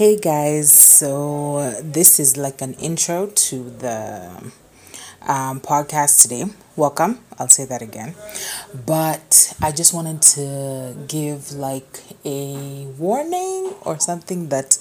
Hey guys, so this is like an intro to the um, podcast today. Welcome, I'll say that again. But I just wanted to give like a warning or something that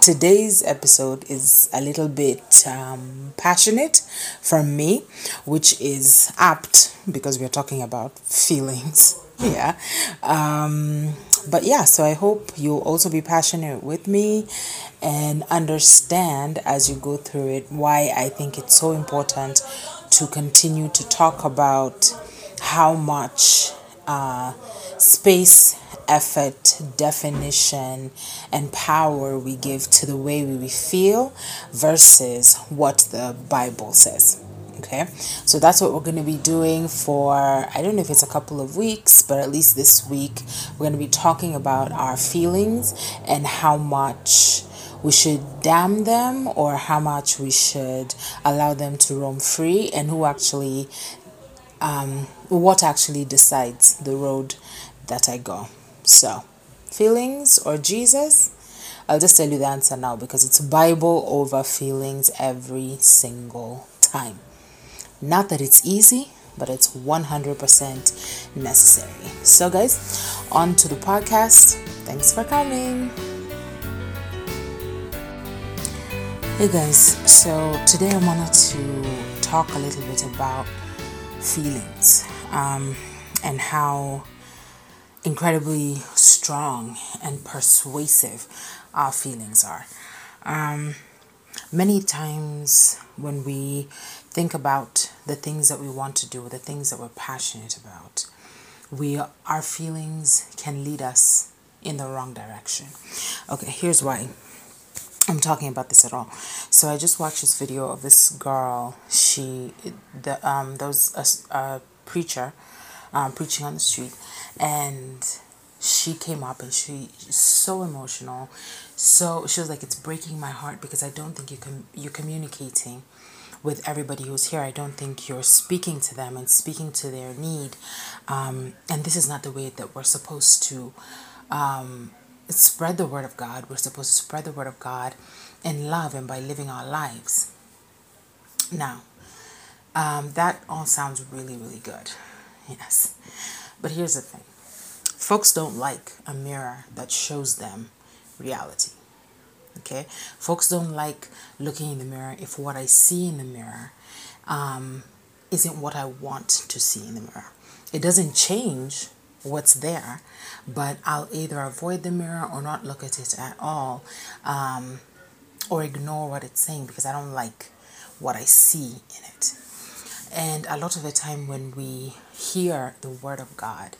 today's episode is a little bit um, passionate from me, which is apt because we're talking about feelings. Yeah. Um, but yeah, so I hope you'll also be passionate with me and understand as you go through it why I think it's so important to continue to talk about how much uh, space, effort, definition, and power we give to the way we feel versus what the Bible says. Okay, so that's what we're going to be doing for I don't know if it's a couple of weeks, but at least this week we're going to be talking about our feelings and how much we should dam them or how much we should allow them to roam free and who actually um, what actually decides the road that I go. So, feelings or Jesus? I'll just tell you the answer now because it's Bible over feelings every single time. Not that it's easy, but it's 100% necessary. So, guys, on to the podcast. Thanks for coming. Hey guys, so today I wanted to talk a little bit about feelings um, and how incredibly strong and persuasive our feelings are. Um, many times when we think about the things that we want to do, the things that we're passionate about, we our feelings can lead us in the wrong direction. Okay, here's why. I'm talking about this at all. So I just watched this video of this girl. She, the um, there was a, a preacher, um, preaching on the street, and she came up and she so emotional. So she was like, "It's breaking my heart because I don't think you can you're communicating." with everybody who's here. I don't think you're speaking to them and speaking to their need. Um, and this is not the way that we're supposed to um, spread the word of God. We're supposed to spread the word of God in love and by living our lives. Now, um, that all sounds really, really good. Yes. But here's the thing folks don't like a mirror that shows them reality. Okay? Folks don't like looking in the mirror if what I see in the mirror um, isn't what I want to see in the mirror. It doesn't change what's there, but I'll either avoid the mirror or not look at it at all um, or ignore what it's saying because I don't like what I see in it. And a lot of the time when we hear the word of God,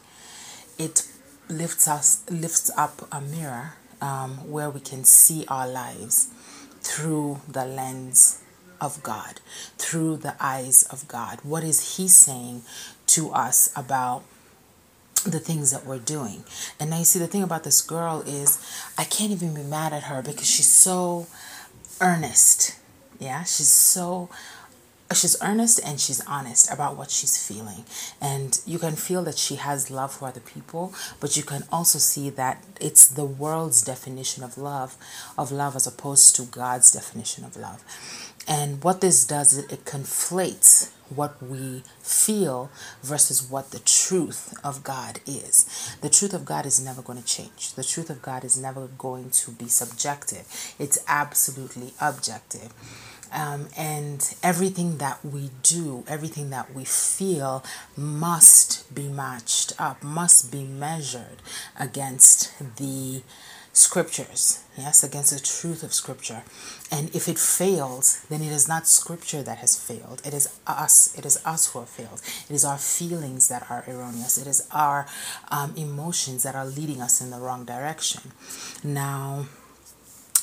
it lifts us lifts up a mirror um, where we can see our lives through the lens of God, through the eyes of God. What is He saying to us about the things that we're doing. And now you see the thing about this girl is I can't even be mad at her because she's so earnest. Yeah, she's so Uh, she's earnest and she's honest about what she's feeling. And you can feel that she has love for other people, but you can also see that it's the world's definition of love, of love as opposed to God's definition of love. And what this does is it conflates what we feel versus what the truth of God is. The truth of God is never going to change. The truth of God is never going to be subjective. It's absolutely objective. Um, and everything that we do, everything that we feel must be matched up, must be measured against the scriptures, yes, against the truth of scripture. And if it fails, then it is not scripture that has failed. It is us. It is us who have failed. It is our feelings that are erroneous. It is our um, emotions that are leading us in the wrong direction. Now,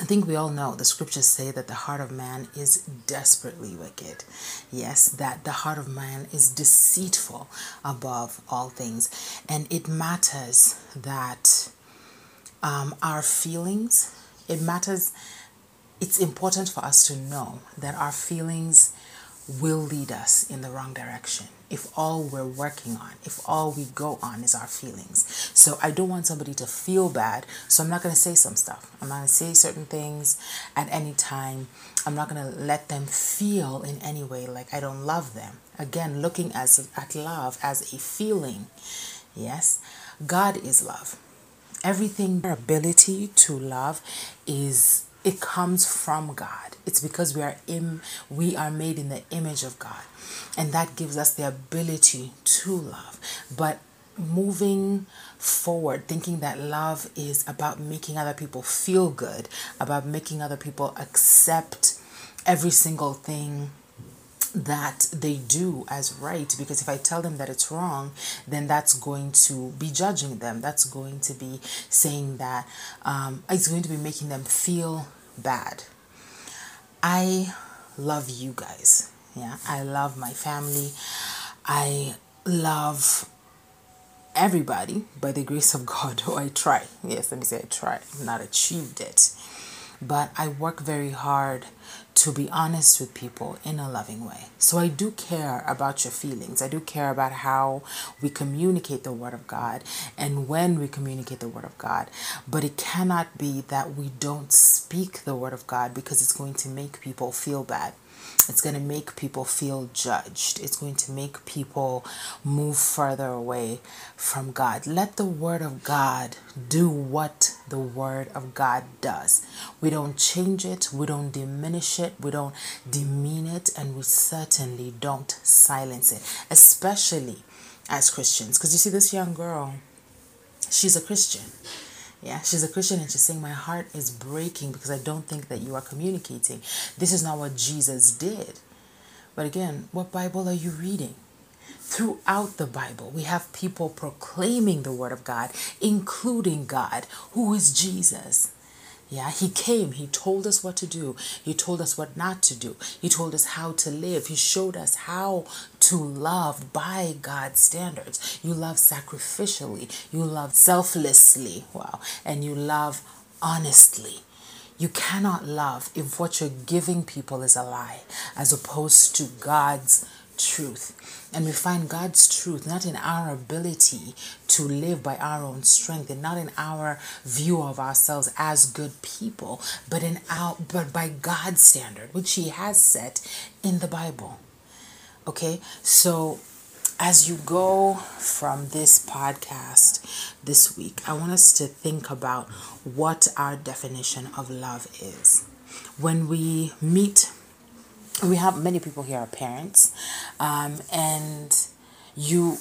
I think we all know the scriptures say that the heart of man is desperately wicked. Yes, that the heart of man is deceitful above all things. And it matters that um, our feelings, it matters, it's important for us to know that our feelings will lead us in the wrong direction. If all we're working on, if all we go on is our feelings. So I don't want somebody to feel bad. So I'm not going to say some stuff. I'm not going to say certain things at any time. I'm not going to let them feel in any way like I don't love them. Again, looking as at love as a feeling. Yes, God is love. Everything, our ability to love is it comes from God. It's because we are in we are made in the image of God. And that gives us the ability to love. But moving forward thinking that love is about making other people feel good, about making other people accept every single thing that they do as right because if I tell them that it's wrong, then that's going to be judging them. That's going to be saying that um, it's going to be making them feel bad. I love you guys. Yeah, I love my family. I love everybody by the grace of God. Oh, I try. Yes, let me say I try. I've not achieved it. But I work very hard to be honest with people in a loving way. So I do care about your feelings. I do care about how we communicate the Word of God and when we communicate the Word of God. But it cannot be that we don't speak the Word of God because it's going to make people feel bad. It's going to make people feel judged. It's going to make people move further away from God. Let the Word of God do what the Word of God does. We don't change it, we don't diminish it, we don't demean it, and we certainly don't silence it, especially as Christians. Because you see, this young girl, she's a Christian. Yeah, she's a Christian and she's saying, My heart is breaking because I don't think that you are communicating. This is not what Jesus did. But again, what Bible are you reading? Throughout the Bible, we have people proclaiming the Word of God, including God, who is Jesus. Yeah, he came, he told us what to do, he told us what not to do, he told us how to live, he showed us how to love by God's standards. You love sacrificially, you love selflessly, wow, and you love honestly. You cannot love if what you're giving people is a lie, as opposed to God's truth. And we find God's truth not in our ability to live by our own strength and not in our view of ourselves as good people, but in our but by God's standard, which He has set in the Bible. Okay? So as you go from this podcast this week, I want us to think about what our definition of love is. When we meet we have many people here are parents, um, and you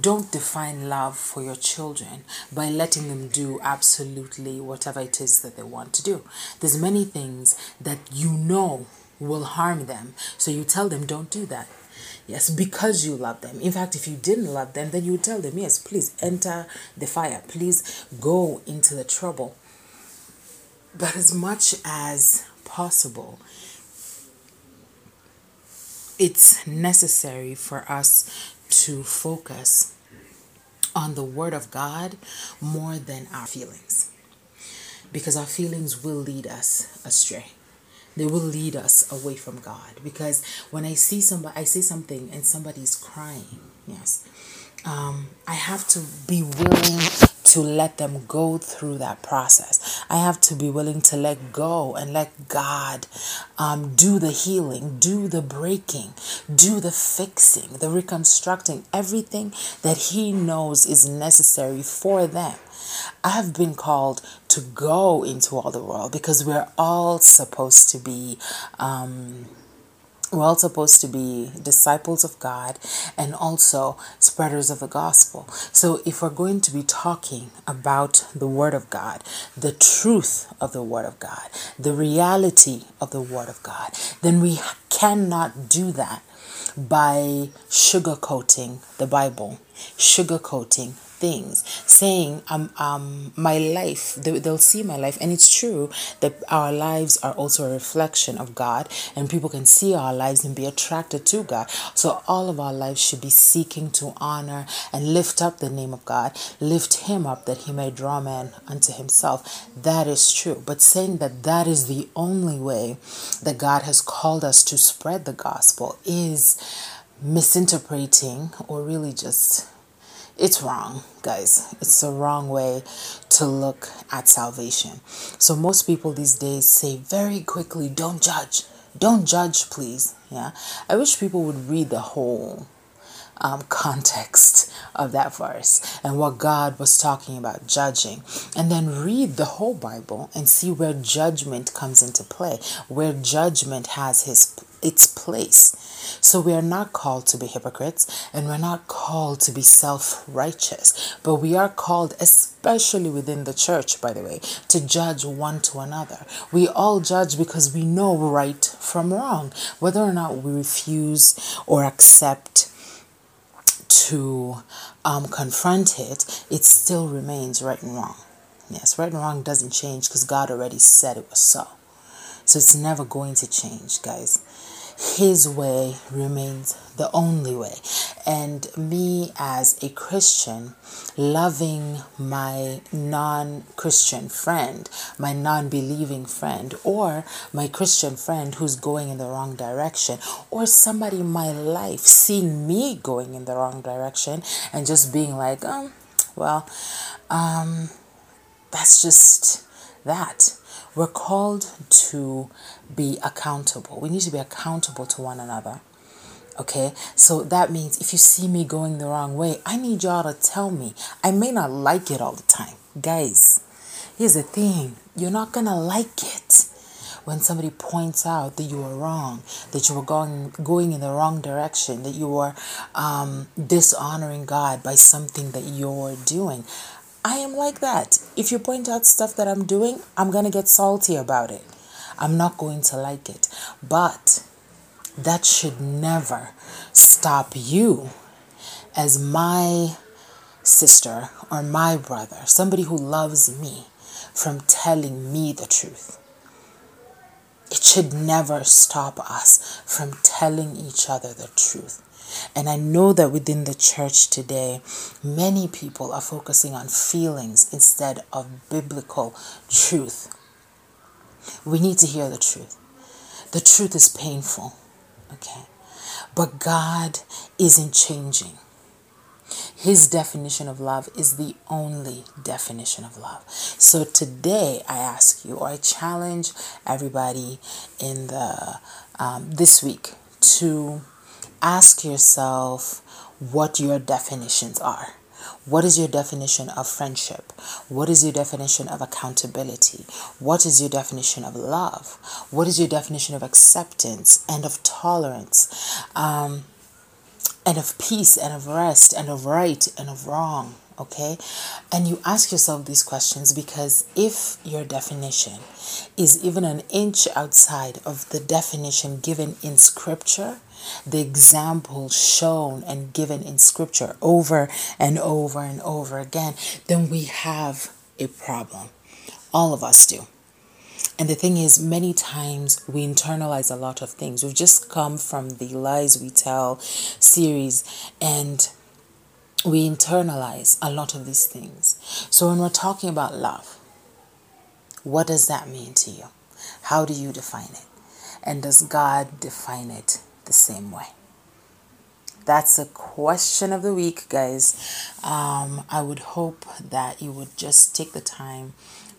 don't define love for your children by letting them do absolutely whatever it is that they want to do. There's many things that you know will harm them, so you tell them don't do that. Yes, because you love them. In fact, if you didn't love them, then you would tell them, yes, please enter the fire. Please go into the trouble. But as much as possible, it's necessary for us to focus on the Word of God more than our feelings. Because our feelings will lead us astray. They will lead us away from God. Because when I see somebody, I see something and somebody's crying, yes, um, I have to be willing to let them go through that process. I have to be willing to let go and let God um, do the healing, do the breaking, do the fixing, the reconstructing, everything that He knows is necessary for them. I have been called to go into all the world because we're all supposed to be. Um, we're all supposed to be disciples of God and also spreaders of the gospel. So, if we're going to be talking about the Word of God, the truth of the Word of God, the reality of the Word of God, then we cannot do that by sugarcoating the Bible, sugarcoating things, saying, um, um, my life, they, they'll see my life. And it's true that our lives are also a reflection of God, and people can see our lives and be attracted to God. So all of our lives should be seeking to honor and lift up the name of God, lift Him up that He may draw men unto Himself. That is true. But saying that that is the only way that God has called us to spread the gospel is misinterpreting or really just it's wrong, guys. It's the wrong way to look at salvation. So most people these days say very quickly, don't judge. Don't judge, please. Yeah. I wish people would read the whole um, context of that verse and what God was talking about judging. And then read the whole Bible and see where judgment comes into play, where judgment has his its place. So we are not called to be hypocrites and we're not called to be self righteous, but we are called, especially within the church, by the way, to judge one to another. We all judge because we know right from wrong, whether or not we refuse or accept to um, confront it, it still remains right and wrong. Yes, right and wrong doesn't change because God already said it was so. So it's never going to change, guys. His way remains the only way. And me as a Christian, loving my non Christian friend, my non believing friend, or my Christian friend who's going in the wrong direction, or somebody in my life seeing me going in the wrong direction and just being like, um, well, um, that's just that. We're called to be accountable. We need to be accountable to one another. Okay, so that means if you see me going the wrong way, I need y'all to tell me. I may not like it all the time. Guys, here's the thing you're not gonna like it when somebody points out that you were wrong, that you were going going in the wrong direction, that you were um, dishonoring God by something that you're doing. I am like that. If you point out stuff that I'm doing, I'm going to get salty about it. I'm not going to like it. But that should never stop you as my sister or my brother, somebody who loves me, from telling me the truth. It should never stop us from telling each other the truth. And I know that within the church today, many people are focusing on feelings instead of biblical truth. We need to hear the truth. The truth is painful, okay? But God isn't changing. His definition of love is the only definition of love. So today I ask you, or I challenge everybody in the um, this week to ask yourself what your definitions are. What is your definition of friendship? What is your definition of accountability? What is your definition of love? What is your definition of acceptance and of tolerance? Um, and of peace and of rest and of right and of wrong? Okay? And you ask yourself these questions because if your definition is even an inch outside of the definition given in Scripture, the example shown and given in scripture over and over and over again, then we have a problem. All of us do. And the thing is, many times we internalize a lot of things. We've just come from the Lies We Tell series and we internalize a lot of these things. So when we're talking about love, what does that mean to you? How do you define it? And does God define it the same way? That's a question of the week, guys. Um, I would hope that you would just take the time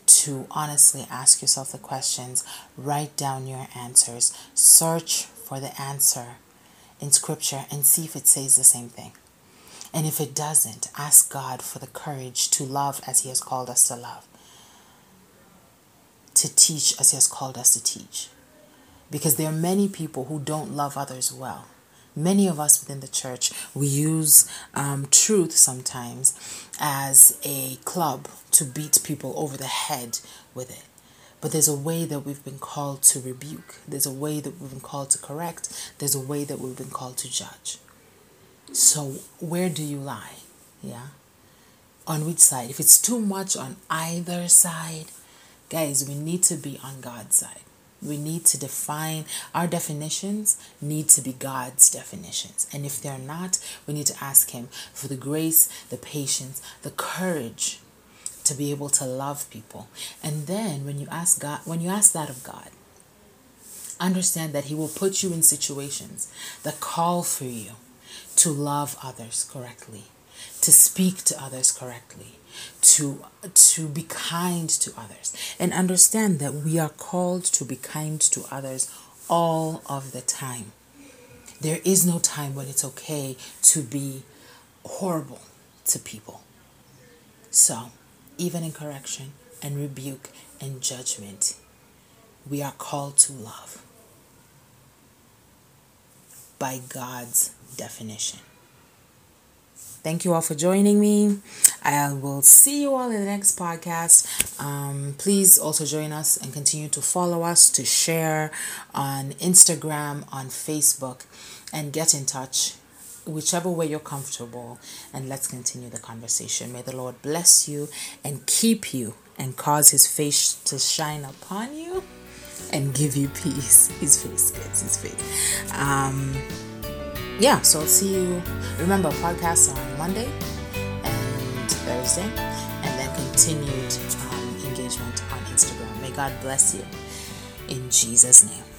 to honestly ask yourself the questions, write down your answers, search for the answer in Scripture, and see if it says the same thing. And if it doesn't, ask God for the courage to love as He has called us to love, to teach as He has called us to teach because there are many people who don't love others well. Many of us within the church, we use um, truth sometimes as a club to beat people over the head with it. But there's a way that we've been called to rebuke. There's a way that we've been called to correct. There's a way that we've been called to judge. So, where do you lie? Yeah? On which side? If it's too much on either side, guys, we need to be on God's side. We need to define our definitions, need to be God's definitions. And if they're not, we need to ask Him for the grace, the patience, the courage to be able to love people. And then when you ask God, when you ask that of God, understand that He will put you in situations that call for you to love others correctly, to speak to others correctly, to to be kind to others and understand that we are called to be kind to others all of the time. There is no time when it's okay to be horrible to people. So, even in correction and rebuke and judgment, we are called to love by God's definition. Thank you all for joining me. I will see you all in the next podcast. Um, please also join us and continue to follow us, to share on Instagram, on Facebook, and get in touch whichever way you're comfortable. And let's continue the conversation. May the Lord bless you and keep you and cause his face to shine upon you and give you peace. His face gets his face. Um, yeah, so I'll see you. Remember, podcasts on Monday and Thursday, and then continued um, engagement on Instagram. May God bless you in Jesus' name.